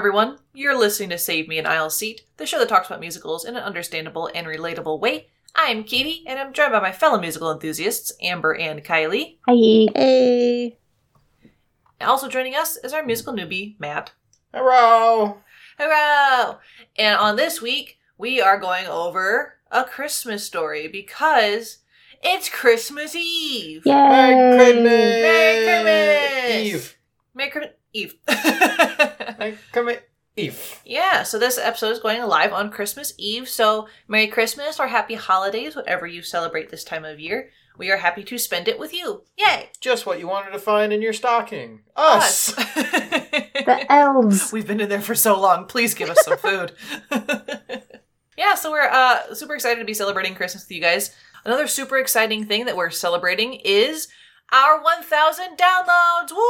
everyone. You're listening to Save Me an Aisle Seat, the show that talks about musicals in an understandable and relatable way. I'm Katie, and I'm joined by my fellow musical enthusiasts, Amber and Kylie. Hi. Hey. Also joining us is our musical newbie, Matt. Hello. Hello! And on this week, we are going over A Christmas Story because it's Christmas Eve! Yay. Merry Christmas. Merry Christmas. Eve. Merry Christmas Eve. Merry Christmas Eve. yeah, so this episode is going live on Christmas Eve. So, Merry Christmas or Happy Holidays, whatever you celebrate this time of year. We are happy to spend it with you. Yay! Just what you wanted to find in your stocking. Us. The elves. We've been in there for so long. Please give us some food. yeah, so we're uh, super excited to be celebrating Christmas with you guys. Another super exciting thing that we're celebrating is our 1,000 downloads. Woo!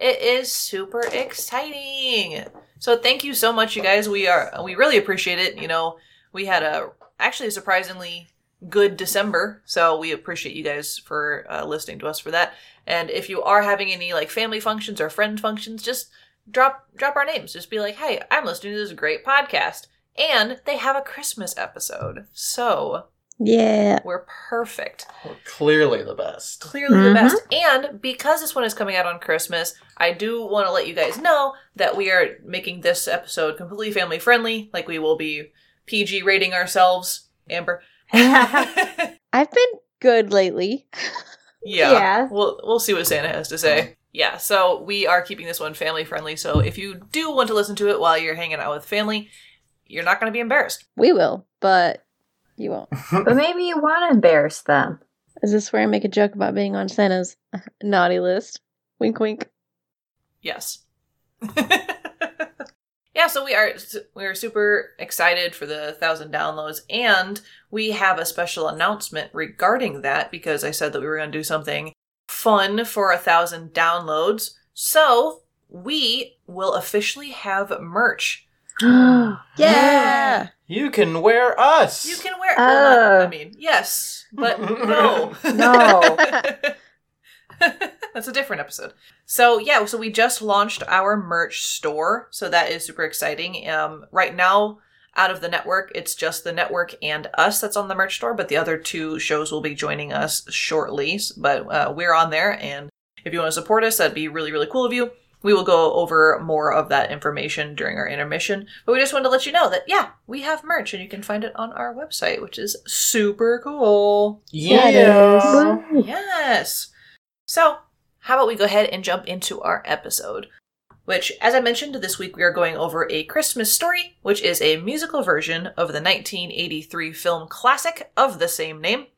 It is super exciting. So thank you so much, you guys. We are we really appreciate it. You know, we had a actually a surprisingly good December, so we appreciate you guys for uh, listening to us for that. And if you are having any like family functions or friend functions, just drop drop our names. Just be like, "Hey, I'm listening to this great podcast." And they have a Christmas episode. So, Yeah. we're perfect. We're clearly the best. Clearly Mhm. the best. And because this one is coming out on Christmas, I do want to let you guys know that we are making this episode completely family friendly. Like we will be PG rating ourselves. Amber. I've been good lately. yeah. Yeah. We'll we'll see what Santa has to say. Yeah, so we are keeping this one family friendly. So if you do want to listen to it while you're hanging out with family, you're not going to be embarrassed. We will, but you won't. But maybe you want to embarrass them. Is this where I make a joke about being on Santa's naughty list? Wink, wink. Yes. yeah, so we are we are super excited for the thousand downloads, and we have a special announcement regarding that because I said that we were going to do something fun for a thousand downloads. So we will officially have merch. Yeah. You can wear us. You can wear. well, not- I mean, yes, but no, No. That's a different episode. So yeah, so we just launched our merch store, so that is super exciting. Um, right now, out of the network, it's just the network and us that's on the merch store, but the other two shows will be joining us shortly. But uh, we're on there, and if you want to support us, that'd be really really cool of you. We will go over more of that information during our intermission, but we just wanted to let you know that yeah, we have merch, and you can find it on our website, which is super cool. Yeah, it Yeah. Yes. So, how about we go ahead and jump into our episode? Which, as I mentioned, this week we are going over A Christmas Story, which is a musical version of the 1983 film classic of the same name.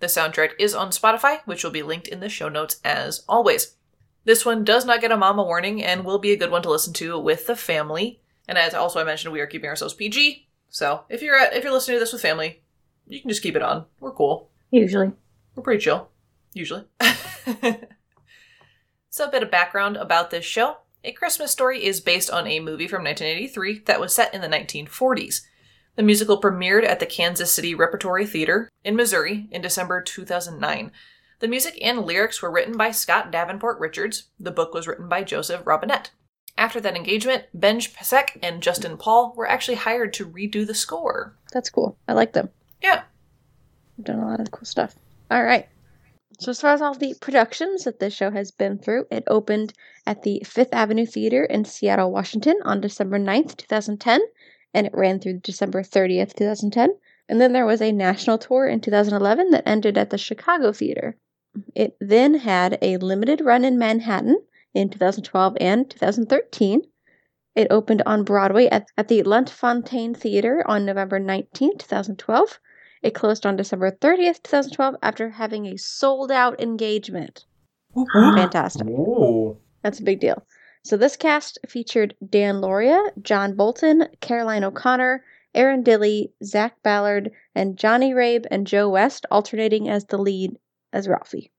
The soundtrack is on Spotify, which will be linked in the show notes as always. This one does not get a mama warning and will be a good one to listen to with the family. And as also I mentioned, we are keeping ourselves PG. So if you're at, if you're listening to this with family, you can just keep it on. We're cool. Usually. We're pretty chill, usually. so, a bit of background about this show. A Christmas Story is based on a movie from 1983 that was set in the 1940s. The musical premiered at the Kansas City Repertory Theater in Missouri in December 2009. The music and lyrics were written by Scott Davenport Richards. The book was written by Joseph Robinette. After that engagement, Benj Pasek and Justin Paul were actually hired to redo the score. That's cool. I like them. Yeah. I've done a lot of cool stuff. All right. So, as far as all the productions that this show has been through, it opened at the Fifth Avenue Theater in Seattle, Washington on December 9th, 2010, and it ran through December 30th, 2010. And then there was a national tour in 2011 that ended at the Chicago Theater. It then had a limited run in Manhattan in 2012 and 2013. It opened on Broadway at, at the Lunt-Fontanne Theater on November 19, 2012. It closed on December 30th, 2012, after having a sold out engagement. Fantastic. Ooh. That's a big deal. So this cast featured Dan Lauria, John Bolton, Caroline O'Connor, Erin Dilly, Zac Ballard, and Johnny Rabe and Joe West alternating as the lead as Ralphie.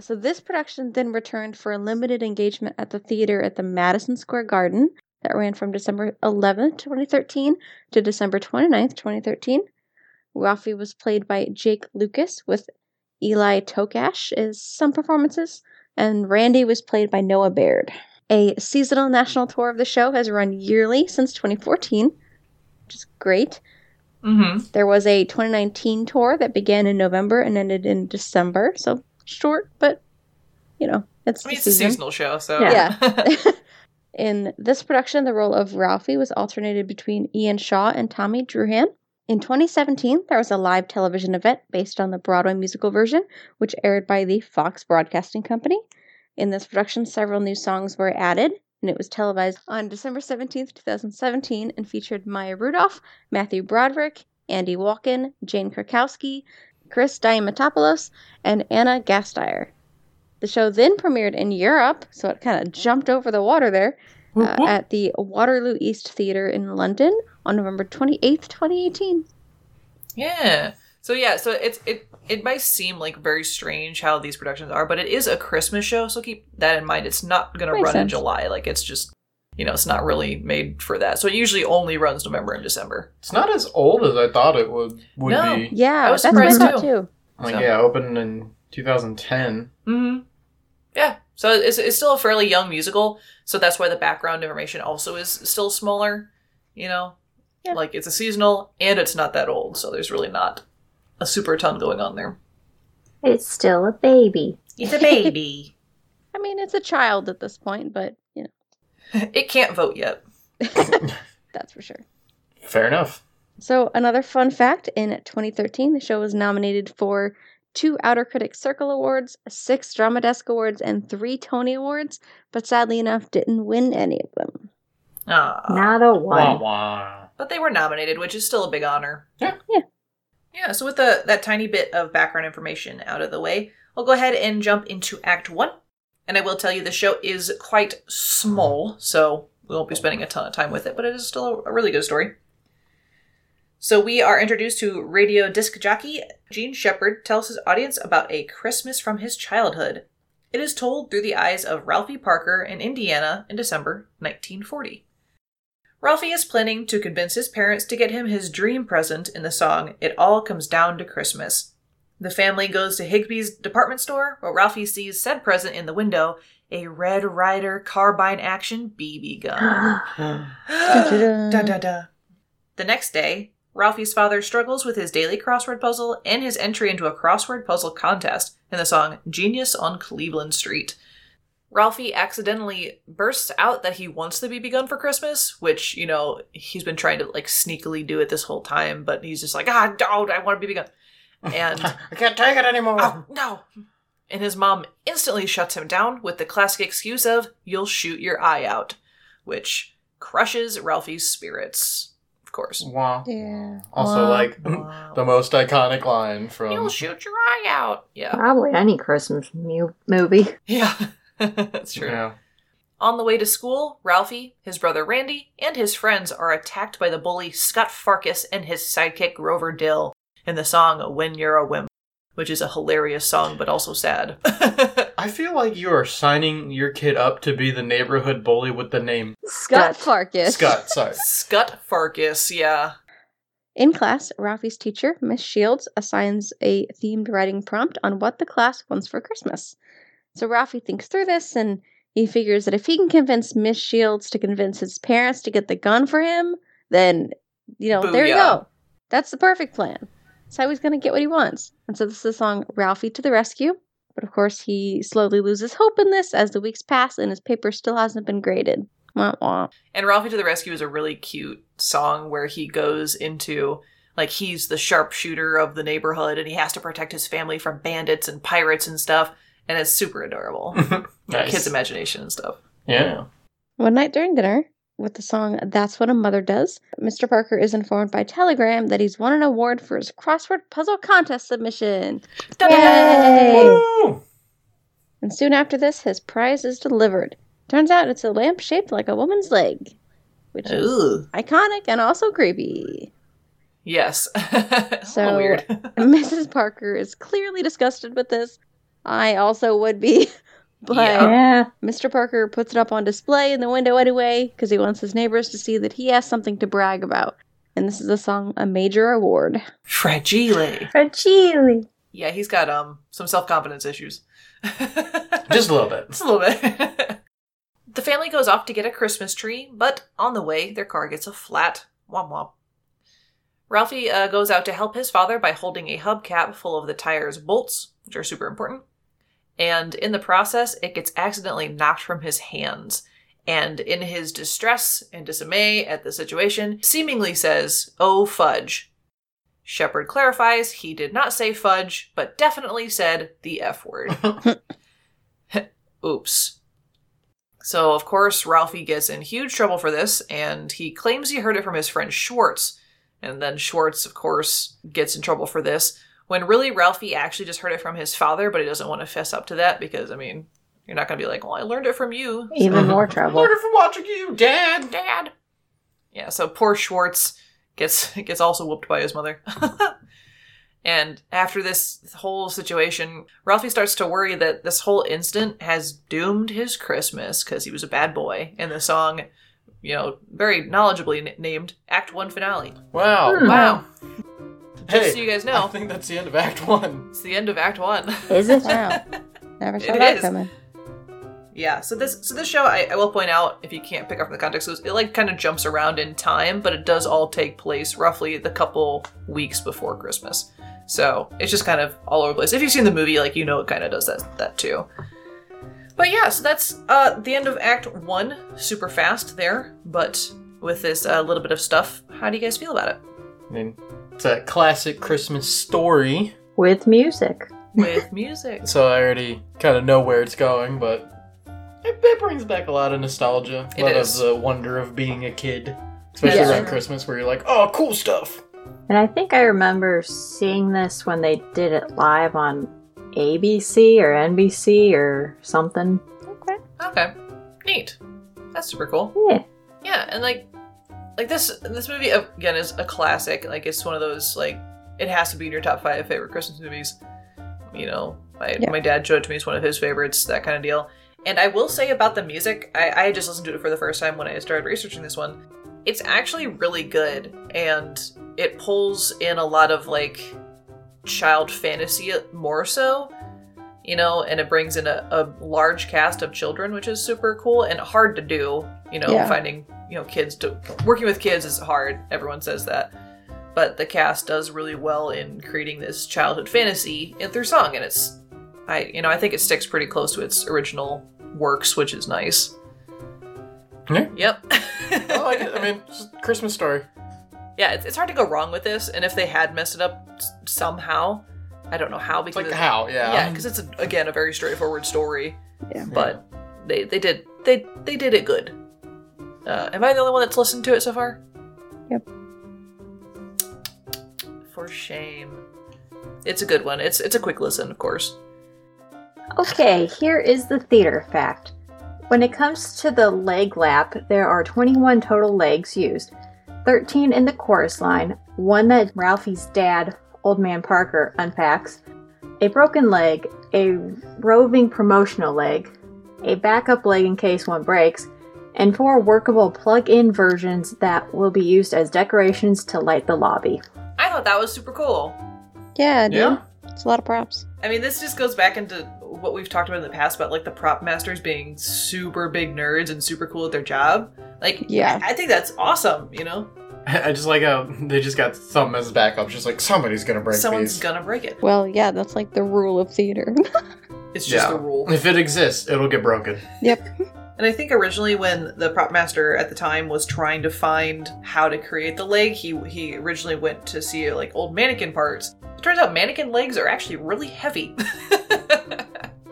So this production then returned for a limited engagement at the theater at the Madison Square Garden that ran from December 11th, 2013 to December 29th, 2013. Ralphie was played by Jake Lucas with Eli Tokash as some performances, and Randy was played by Noah Baird. A seasonal national tour of the show has run yearly since 2014, which is great. Mm-hmm. There was a 2019 tour that began in November and ended in December, so short, but you know, it's I mean, it's a seasonal show, so Yeah. In this production, the role of Ralphie was alternated between Ian Shaw and Tommy Druhan. In 2017, there was a live television event based on the Broadway musical version, which aired by the Fox Broadcasting Company. In this production, several new songs were added, and it was televised on December 17th, 2017, and featured Maya Rudolph, Matthew Broderick, Andy Walken, Jane Krakowski, Chris Diamantopoulos, and Ana Gasteyer. The show then premiered in Europe, so it kind of jumped over the water there, uh, at the Waterloo East Theatre in London on November 28th, 2018. Yeah. So yeah, so it's it it might seem like very strange how these productions are, but it is a Christmas show, so keep that in mind. It's not gonna Makes run in. July. Like it's just you know, it's not really made for that. So it usually only runs November and December. It's not as old as I thought it would would No. be. Yeah, I was that's what I surprised too. Like So- yeah, opened in 2010. Mm-hmm. Yeah. So it's it's still a fairly young musical, so that's why the background information also is still smaller. You know, Yeah. like it's a seasonal and it's not that old, so there's really not a super ton going on there. It's still a baby. It's a baby. I mean, it's a child at this point, but you know, it can't vote yet. that's for sure. Fair enough. So, another fun fact in 2013, the show was nominated for two Outer Critics Circle Awards, six Drama Desk Awards, and three Tony Awards, but sadly enough, didn't win any of them. Ah. Not a Wah one. wah. But they were nominated, which is still a big honor. Yeah. Yeah. Yeah, so with the that tiny bit of background information out of the way, I'll go ahead and jump into Act 1. And I will tell you the show is quite small, so we won't be spending a ton of time with it, but it is still a really good story. So we are introduced to radio disc jockey Jean Shepherd tells his audience about a Christmas from his childhood. It is told through the eyes of Ralphie Parker in Indiana in December 1940. Ralphie is planning to convince his parents to get him his dream present in the song It All Comes Down to Christmas. The family goes to Higbee's department store, where Ralphie sees said present in the window a Red Ryder carbine action BB gun. Da, da, da. The next day, Ralphie's father struggles with his daily crossword puzzle and his entry into a crossword puzzle contest in the song Genius on Cleveland Street. Ralphie accidentally bursts out that he wants the BB gun for Christmas, which, you know, he's been trying to like sneakily do it this whole time, but he's just like, ah, don't, I want a BB gun. And I can't take it anymore. oh, no. And his mom instantly shuts him down with the classic excuse of, you'll shoot your eye out, which crushes Ralphie's spirits, of course. Wah. Yeah. Also, Wah, like wah. the most iconic line from. You'll shoot your eye out. Yeah. Probably any Christmas mu- movie. Yeah. That's true. Yeah. On the way to school, Ralphie, his brother Randy, and his friends are attacked by the bully Scott Farkus and his sidekick Grover Dill in the song When You're a Wimp, which is a hilarious song but also sad. I feel like you are signing your kid up to be the neighborhood bully with the name Scott Scott. Farkus. Scott. Sorry. Scott Farkus, yeah. In class, Ralphie's teacher, Miss Shields, assigns a themed writing prompt on what the class wants for Christmas. So Ralphie thinks through this and he figures that if he can convince Miss Shields to convince his parents to get the gun for him, then, you know, there you go. That's the perfect plan. That's how he's going to get what he wants. And so this is the song Ralphie to the Rescue. But of course, he slowly loses hope in this as the weeks pass and his paper still hasn't been graded. Wah wah. And Ralphie to the Rescue is a really cute song where he goes into like he's the sharpshooter of the neighborhood and he has to protect his family from bandits and pirates and stuff. And it's super adorable. Yeah, Nice. Kids' imagination and stuff. Yeah. One night during dinner, with the song That's What a Mother Does, Mr. Parker is informed by telegram that he's won an award for his crossword puzzle contest submission. Yay! And soon after this, his prize is delivered. Turns out it's a lamp shaped like a woman's leg, which is Ooh. iconic and also creepy. Yes. So- so weird. Mrs. Parker is clearly disgusted with this. I also would be. But Yeah. Yeah. Mr. Parker puts it up on display in the window anyway because he wants his neighbors to see that he has something to brag about. And this is a song A Major Award. Fragile. Fragile. Yeah, he's got um some self confidence issues. Just a little bit. Just a little bit. the family goes off to get a Christmas tree, but on the way, their car gets a flat. Womp womp. Ralphie uh, goes out to help his father by holding a hubcap full of the tire's bolts, which are super important. And in the process, it gets accidentally knocked from his hands. And in his distress and dismay at the situation, seemingly says, Oh, fudge. Shepherd clarifies he did not say fudge, but definitely said the F word. Oops. So, of course, Ralphie gets in huge trouble for this, and he claims he heard it from his friend Schwartz. And then Schwartz, of course, gets in trouble for this, when really Ralphie actually just heard it from his father, but he doesn't want to fess up to that because, I mean, you're not going to be like, well, I learned it from you, Even more trouble. Learned it from watching you, Dad. Dad. Yeah, so poor Schwartz gets gets also whooped by his mother. and after this whole situation, Ralphie starts to worry that this whole incident has doomed his Christmas because he was a bad boy in the song, you know, very knowledgeably n- named Act One finale. Wow. Hmm. Wow! Just Hey, so you guys know. I think that's the end of Act One. it's the end of Act One. Is it? Wow. Never saw It that is. coming. Yeah, so this so this show I, I will point out if you can't pick up from the context, it, it like kind of jumps around in time, but it does all take place roughly the couple weeks before Christmas. So it's just kind of all over the place. If you've seen the movie, like you know it kind of does that that too. But yeah, so that's uh the end of Act One. Super fast there, but with this uh, little bit of stuff, how do you guys feel about it? I mean, it's a uh, classic Christmas story, With music. With music. so I already kind of know where it's going, but it, it brings back a lot of nostalgia. A It lot is. of the wonder of being a kid, especially Yeah. around Christmas, where you're like, oh, cool stuff. And I think I remember seeing this when they did it live on ABC or NBC or something. Okay. Okay, neat. That's super cool. Yeah. Yeah, and like like this this movie again is a classic. Like it's one of those like it has to be in your top five favorite Christmas movies. You know, my Yeah. my dad showed it to me as one of his favorites, that kind of deal. And I will say about the music, I, I just listened to it for the first time when I started researching this one. It's actually really good, and it pulls in a lot of like child fantasy more so you know, and it brings in a, a large cast of children, which is super cool and hard to do. You know, Yeah. finding you know kids to working with kids is hard. Everyone says that, but the cast does really well in creating this childhood fantasy in through song, and it's, I you know, I think it sticks pretty close to its original works, which is nice. Yeah. Yep. I like it. I mean, it's a Christmas story. yeah, it's, it's hard to go wrong with this, and if they had messed it up somehow, I don't know how because like how, yeah. yeah, because it's a, again a very straightforward story. Yeah. but they they did they they did it good. Uh, am I the only one that's listened to it so far? Yep. For shame. It's a good one. It's it's a quick listen, of course. Okay, here is the theater fact. When it comes to the leg lap, there are 21 total legs used 13 in the chorus line, one that Ralphie's dad, Old Man Parker, unpacks, a broken leg, a roving promotional leg, a backup leg in case one breaks, and four workable plug in versions that will be used as decorations to light the lobby. I thought that was super cool. Yeah, dude. Yeah. It's a lot of props. I mean, this just goes back into what we've talked about in the past about like the prop masters being super big nerds and super cool at their job. Like, Yeah. I, I think that's awesome. You know, I just like how they just got some as backup. Just like somebody's gonna break someone's these. gonna break it. Well, yeah, that's like the rule of theater. It's just Yeah. the rule. If it exists, it'll get broken. Yep. And I think originally when the prop master at the time was trying to find how to create the leg, he he originally went to see like old mannequin parts. It turns out mannequin legs are actually really heavy.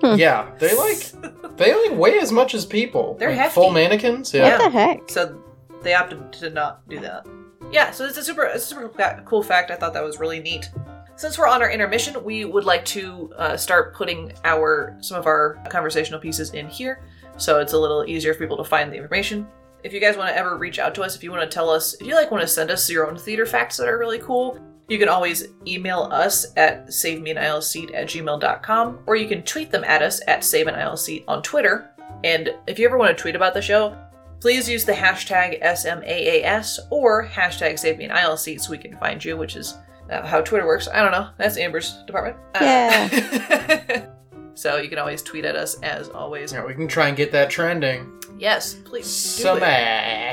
Hmm. Yeah, they like they only weigh as much as people. They're like hefty. full mannequins. Yeah. What the heck? so they opted to not do that. Yeah, so it's a super a super cool fact. I thought that was really neat. Since we're on our intermission, we would like to uh, start putting our some of our conversational pieces in here, so it's a little easier for people to find the information. If you guys want to ever reach out to us, if you want to tell us, if you like want to send us your own theater facts that are really cool, you can always email us at savemeanilseat at gmail.com, or you can tweet them at us at saveanileseat on Twitter. And if you ever want to tweet about the show, please use the hashtag SMAAS or hashtag Save Me an Aisle Seat so we can find you, which is uh, how Twitter works. I don't know. That's Amber's department. Uh, So you can always tweet at us as always. Yeah, we can try and get that trending. Yes, please. do Some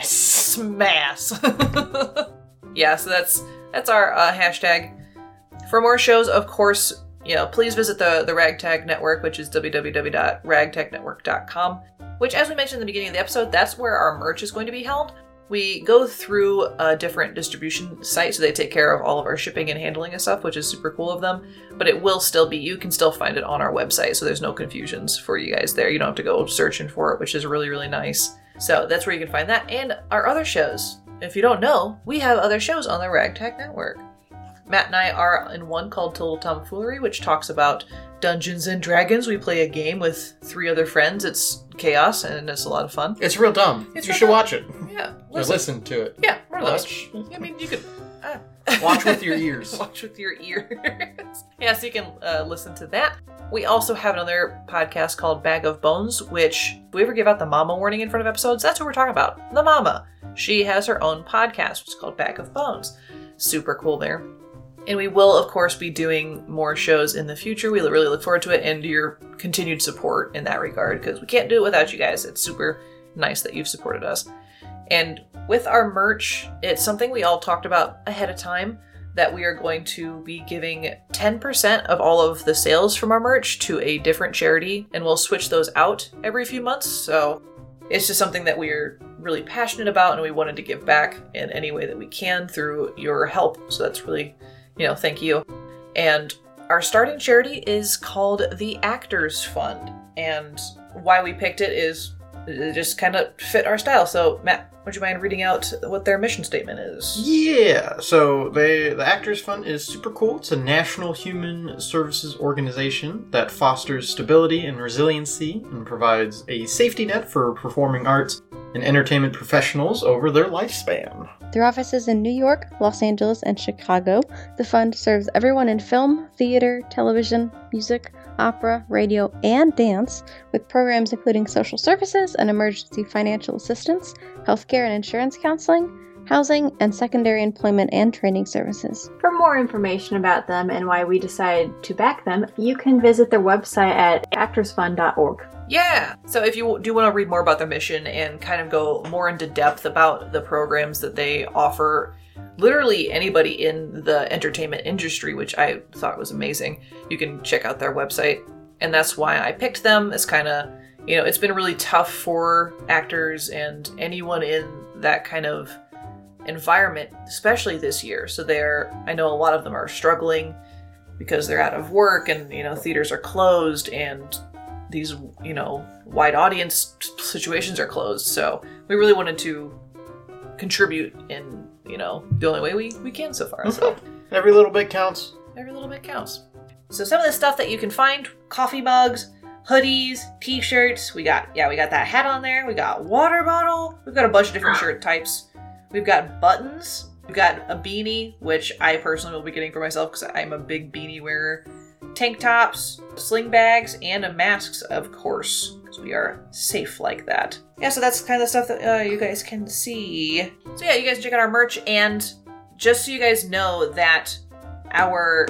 Smash. yeah, so that's that's our uh, hashtag. For more shows, of course, you know, please visit the the Ragtag Network, which is www.ragtagnetwork.com. Which, as we mentioned in the beginning of the episode, that's where our merch is going to be held. We go through a different distribution site, so they take care of all of our shipping and handling and stuff, which is super cool of them. But it will still be, you can still find it on our website, so there's no confusions for you guys there. You don't have to go searching for it, which is really, really nice. So that's where you can find that and our other shows. If you don't know, we have other shows on the Ragtag Network. Matt and I are in one called Total Tomfoolery, which talks about Dungeons and Dragons. We play a game with three other friends. It's chaos and it's a lot of fun. It's real dumb. It's you real should dumb. watch it. Yeah, Or listen. listen to it. Yeah, more or less. Watch. I mean, you could uh, Watch with your ears. Watch with your ears. yeah, so you can uh, listen to that. We also have another podcast called Bag of Bones, which if we ever give out the mama warning in front of episodes, that's what we're talking about. The mama. She has her own podcast, which is called Bag of Bones. Super cool there. And we will, of course, be doing more shows in the future. We really look forward to it and your continued support in that regard because we can't do it without you guys. It's super nice that you've supported us. And with our merch, it's something we all talked about ahead of time that we are going to be giving 10% of all of the sales from our merch to a different charity, and we'll switch those out every few months. So it's just something that we're really passionate about, and we wanted to give back in any way that we can through your help. So that's really, you know, thank you. And our starting charity is called the Actors Fund, and why we picked it is it just kind of fit our style. So, Matt, would you mind reading out what their mission statement is? Yeah, so they the Actors Fund is super cool. It's a national human services organization that fosters stability and resiliency and provides a safety net for performing arts and entertainment professionals over their lifespan. Their offices in New York, Los Angeles, and Chicago. The fund serves everyone in film, theater, television, music, opera, radio, and dance, with programs including social services and emergency financial assistance, healthcare and insurance counseling, housing, and secondary employment and training services. For more information about them and why we decided to back them, you can visit their website at actorsfund.org. Yeah. So if you do want to read more about their mission and kind of go more into depth about the programs that they offer, literally anybody in the entertainment industry, which I thought was amazing, you can check out their website. And that's why I picked them. It's kind of, you know, it's been really tough for actors and anyone in that kind of environment, especially this year. So they're, I know a lot of them are struggling because they're out of work and, you know, theaters are closed and these you know wide audience situations are closed so we really wanted to contribute in you know the only way we, we can so far so. Every little bit counts. every little bit counts. So some of the stuff that you can find coffee mugs hoodies t-shirts we got yeah we got that hat on there we got water bottle we've got a bunch of different shirt types. We've got buttons we've got a beanie which i personally will be getting for myself because i'm a big beanie wearer tank tops, sling bags, and masks, of course, because we are safe like that. Yeah, so that's kind of the stuff that uh, you guys can see. So yeah, you guys check out our merch, and just so you guys know that our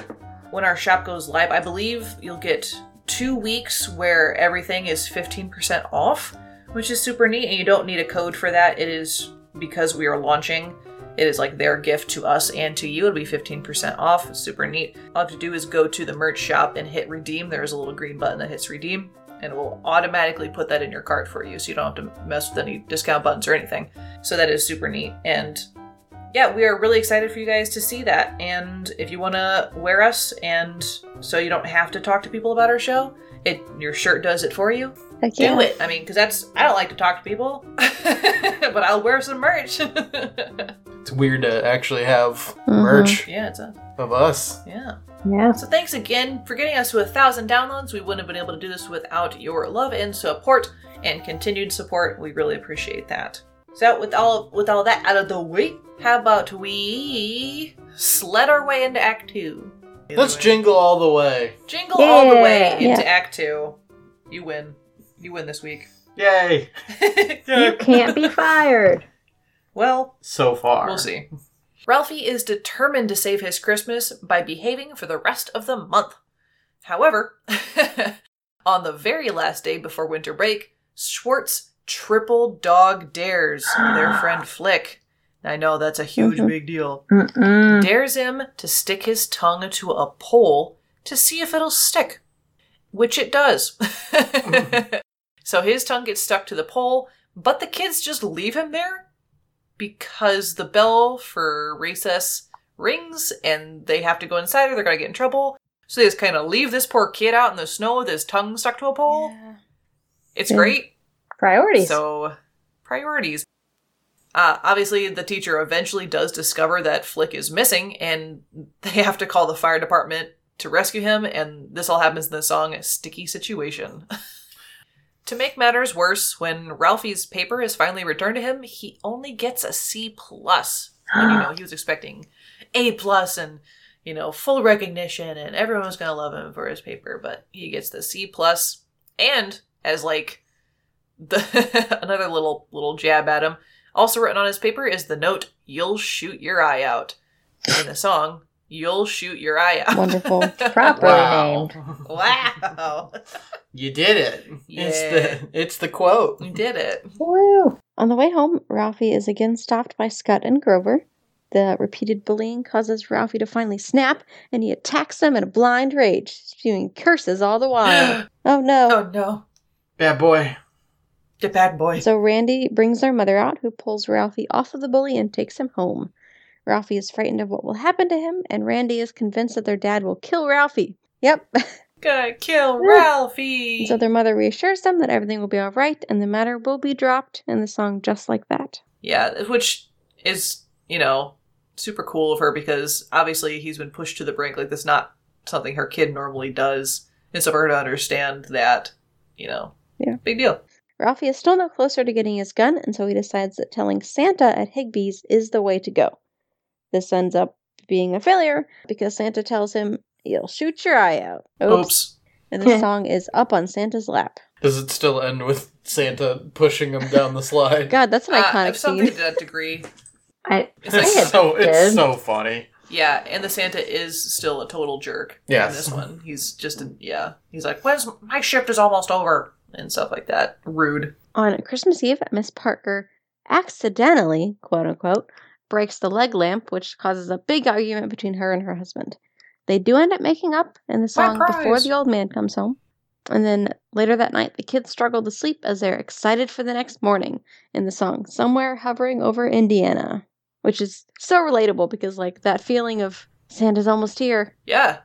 when our shop goes live, I believe you'll get two weeks where everything is 15% off, which is super neat, and you don't need a code for that. It is because we are launching. It is like their gift to us and to you. It'll be 15% off. It's super neat. All you have to do is go to the merch shop and hit redeem. There's a little green button that hits redeem, and it will automatically put that in your cart for you. So you don't have to mess with any discount buttons or anything. So that is super neat. And yeah, we are really excited for you guys to see that. And if you want to wear us, and so you don't have to talk to people about our show, it your shirt does it for you. Heck yeah. Do it. I mean, because that's I don't like to talk to people, but I'll wear some merch. It's weird to actually have Mhm. merch yeah, it's a of us. yeah. Yeah. So thanks again for getting us to a thousand downloads. We wouldn't have been able to do this without your love and support and continued support. We really appreciate that. So with all with all that out of the way, how about we sled our way into Act Two? Let's jingle all the way. jingle all the way Yeah. into Yeah. Act Two. You win. You win this week. Yay! You can't be fired. Well, So far. We'll see. Ralphie is determined to save his Christmas by behaving for the rest of the month. However, On the very last day before winter break, Schwartz triple dog dares their friend Flick. I know that's a huge big deal. Mm-mm. Dares him to stick his tongue to a pole to see if it'll stick, which it does. Mm-hmm. so his tongue gets stuck to the pole, but the kids just leave him there because the bell for recess rings and they have to go inside or they're going to get in trouble. So they just kind of leave this poor kid out in the snow with his tongue stuck to a pole. Yeah. It's Yeah. great. Priorities. So, priorities. Uh, obviously, the teacher eventually does discover that Flick is missing, and they have to call the fire department to rescue him, and this all happens in the song Sticky Situation. to make matters worse, when Ralphie's paper is finally returned to him, he only gets a C plus. You know, he was expecting A plus and you know, full recognition and everyone was gonna love him for his paper, but he gets the C plus and as like the another little little jab at him. Also written on his paper is the note "You'll shoot your eye out." In the song, "You'll shoot your eye out." Wonderful. Properly Wow. named. wow, You did it. It's Yeah. the it's the quote. we did it. Woo! On the way home, Ralphie is again stopped by Scott and Grover. The repeated bullying causes Ralphie to finally snap, and he attacks them in a blind rage, spewing curses all the while. oh no. Oh no, Bad boy. the bad boy. So Randy brings their mother out, who pulls Ralphie off of the bully and takes him home. Ralphie is frightened of what will happen to him, and Randy is convinced that their dad will kill Ralphie. Yep. Gonna kill Ralphie. so their mother reassures them that everything will be all right, and the matter will be dropped, and the song just like that. Yeah, which is, you know, super cool of her because obviously he's been pushed to the brink. Like, that's not something her kid normally does. And so for her to understand that, you know, Yeah. big deal. Ralphie is still no closer to getting his gun, and so he decides that telling Santa at Higbee's is the way to go. This ends up being a failure because Santa tells him, You'll shoot your eye out. Oops. And the song is up on Santa's lap. Does it still end with Santa pushing him down the slide? God, that's an Uh, iconic something scene. to that degree. I, It's I like It's had so it's so funny. Yeah, and the Santa is still a total jerk in this one. He's just, a, yeah. He's like, when's my shift is almost over? And stuff like that. Rude. On Christmas Eve, Miss Parker accidentally, quote unquote, breaks the leg lamp, which causes a big argument between her and her husband. They do end up making up in the song before the old man comes home. And then later that night, the kids struggle to sleep as they're excited for the next morning in the song Somewhere Hovering Over Indiana, which is so relatable because, like, that feeling of Santa's almost here. Yeah.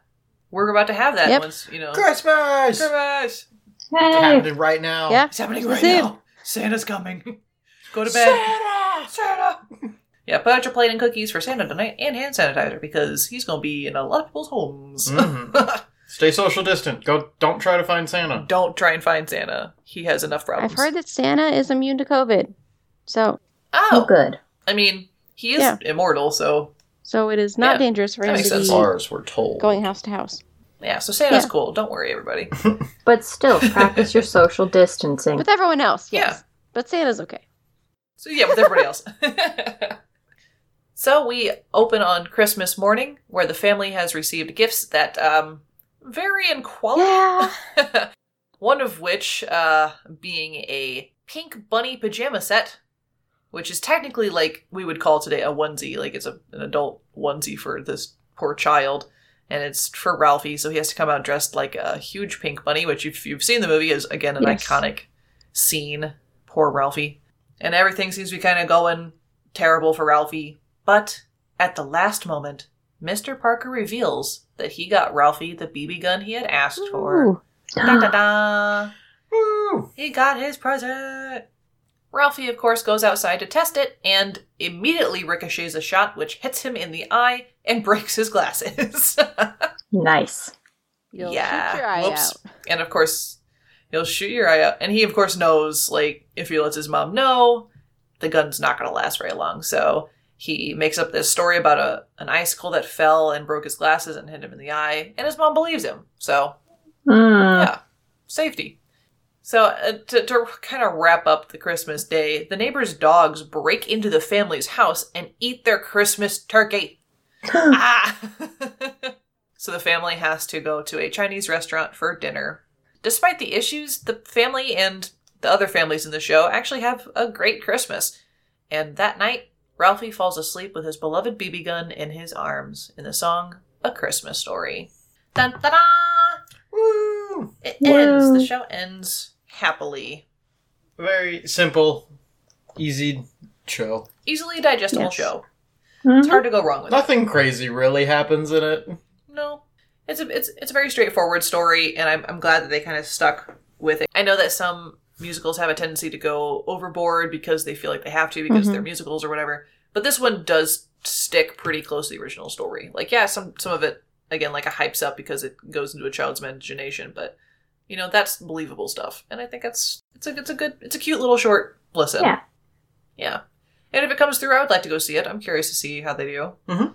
We're about to have that Yep. once, you know. Christmas! Christmas! It's happening right now. Yeah. It's happening Christmas right Eve. now. Santa's coming. Go to bed. Santa! Santa! Yeah, put out your plate and cookies for Santa tonight and hand sanitizer because he's going to be in a lot of people's homes. Mhm. Stay social distant. Go. Don't try to find Santa. Don't try and find Santa. He has enough problems. I've heard that Santa is immune to COVID. So, Oh, Oh, good. I mean, he is Yeah. immortal, so so it is not Yeah, dangerous for that him makes to sense. be Ours, we're told. going house to house. yeah. So Santa's Yeah. cool. Don't worry, everybody. But still, practice your social distancing. With everyone else, Yeah. yes. But Santa's okay. So yeah, with everybody else. So we open on Christmas morning, where the family has received gifts that um, vary in quality. Yeah. One of which uh, being a pink bunny pajama set, which is technically like we would call today a onesie. Like it's a, an adult onesie for this poor child. And it's for Ralphie, so he has to come out dressed like a huge pink bunny, which if you've seen the movie is again an Yes. iconic scene. Poor Ralphie. And everything seems to be kind of going terrible for Ralphie. But at the last moment, Mr. Parker reveals that he got Ralphie the BB gun he had asked for. Da da da! Woo! He got his present! Ralphie, of course, goes outside to test it and immediately ricochets a shot which hits him in the eye and breaks his glasses. Nice. You'll yeah. shoot your eye Whoops. out. And of course, he'll shoot your eye out. And he, of course, knows, like, if he lets his mom know, the gun's not going to last very long. So he makes up this story about a an icicle that fell and broke his glasses and hit him in the eye. And his mom believes him. So Mm. yeah, safety. So, uh, to, to kind of wrap up the Christmas day, the neighbors' dogs break into the family's house and eat their Christmas turkey. ah! so the family has to go to a Chinese restaurant for dinner. despite the issues, the family and the other families in the show actually have a great Christmas. And that night, Ralphie falls asleep with his beloved BB gun in his arms in the song A Christmas Story. Dun da da! Woo! It ends. The show ends happily. Very simple, easy show. Easily digestible Yes. show. It's Mhm. hard to go wrong with it. Nothing crazy really happens in it. No, it's a it's it's a very straightforward story, and I'm I'm glad that they kind of stuck with it. I know that some musicals have a tendency to go overboard because they feel like they have to because Mhm. they're musicals or whatever, but this one does stick pretty close to the original story. Like, yeah, some some of it again like a hypes up because it goes into a child's imagination, but you know that's believable stuff, and I think that's it's a it's a good it's a cute little short listen. Yeah. yeah. And if it comes through, I would like to go see it. I'm curious to see how they do. Mhm.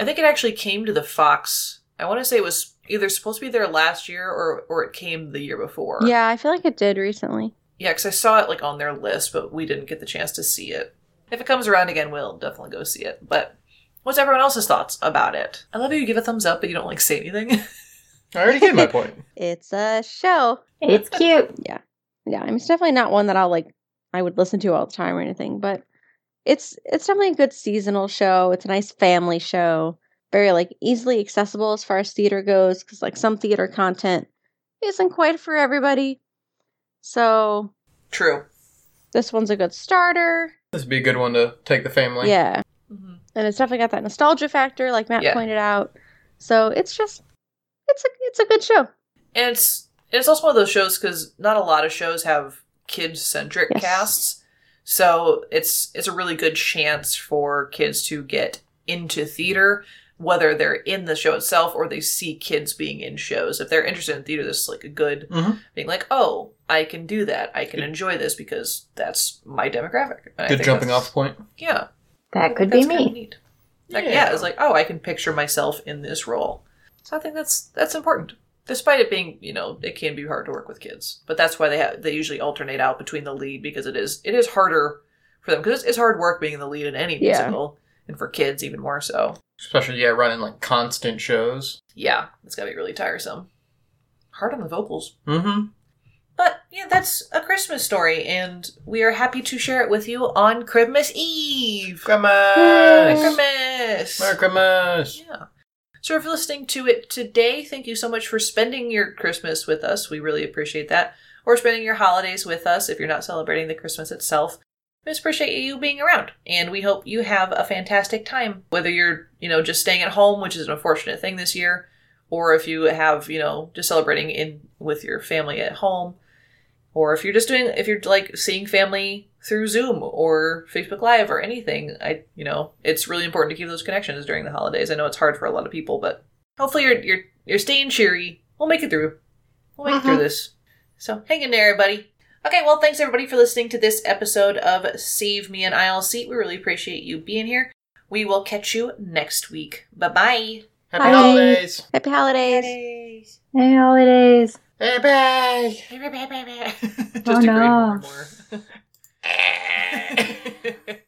I think it actually came to the Fox. I want to say it was either supposed to be there last year or or it came the year before. Yeah, I feel like it did recently. yeah, because I saw it like on their list, but we didn't get the chance to see it. If it comes around again, we'll definitely go see it. But what's everyone else's thoughts about it? I love how you give a thumbs up, but you don't like say anything. I already gave my point. It's a show. It's cute. Yeah, yeah. I mean, it's definitely not one that I'll like. I would listen to all the time or anything, but it's it's definitely a good seasonal show. It's a nice family show. Very like easily accessible as far as theater goes, because like some theater content isn't quite for everybody. So True. this one's a good starter. This would be a good one to take the family. Yeah, hmm and it's definitely got that nostalgia factor, like Matt Yeah. pointed out. So it's just it's a it's a good show. And it's it's also one of those shows because not a lot of shows have kid centric Yes. casts, so it's it's a really good chance for kids to get into theater, whether they're in the show itself or they see kids being in shows. If they're interested in theater, this is like a good Mhm. being like, oh, I can do that. I can enjoy this because that's my demographic. And I Good think jumping off point. Yeah, That could think be me. neat. Like, yeah, it's like, oh, I can picture myself in this role. So I think that's that's important. Despite it being, you know, it can be hard to work with kids, but that's why they have they usually alternate out between the lead because it is it is harder for them because it's, it's hard work being the lead in any Yeah. musical, and for kids even more so. Especially, yeah, running like constant shows. Yeah, it's gotta be really tiresome. Hard on the vocals. Mm-hmm. But yeah, that's a Christmas story, and we are happy to share it with you on Christmas Eve. Merry Christmas! Christmas! Merry Christmas! Yeah. So if you're listening to it today, thank you so much for spending your Christmas with us. We really appreciate that. Or spending your holidays with us if you're not celebrating the Christmas itself. We just appreciate you being around. And we hope you have a fantastic time. Whether you're, you know, just staying at home, which is an unfortunate thing this year, or if you have, you know, just celebrating in with your family at home. Or if you're just doing if you're like seeing family through Zoom or Facebook Live or anything, I you know, it's really important to keep those connections during the holidays. I know it's hard for a lot of people, but hopefully you're you're you're staying cheery. We'll make it through. We'll make it through Mhm. this. So hang in there, everybody. Okay, well, thanks everybody for listening to this episode of Save Me an Aisle Seat. We really appreciate you being here. We will catch you next week. Bye bye. Happy Bye. holidays! Happy holidays. Holidays. Hey, holidays. Bye bye! Just Oh, degrade no. more and more.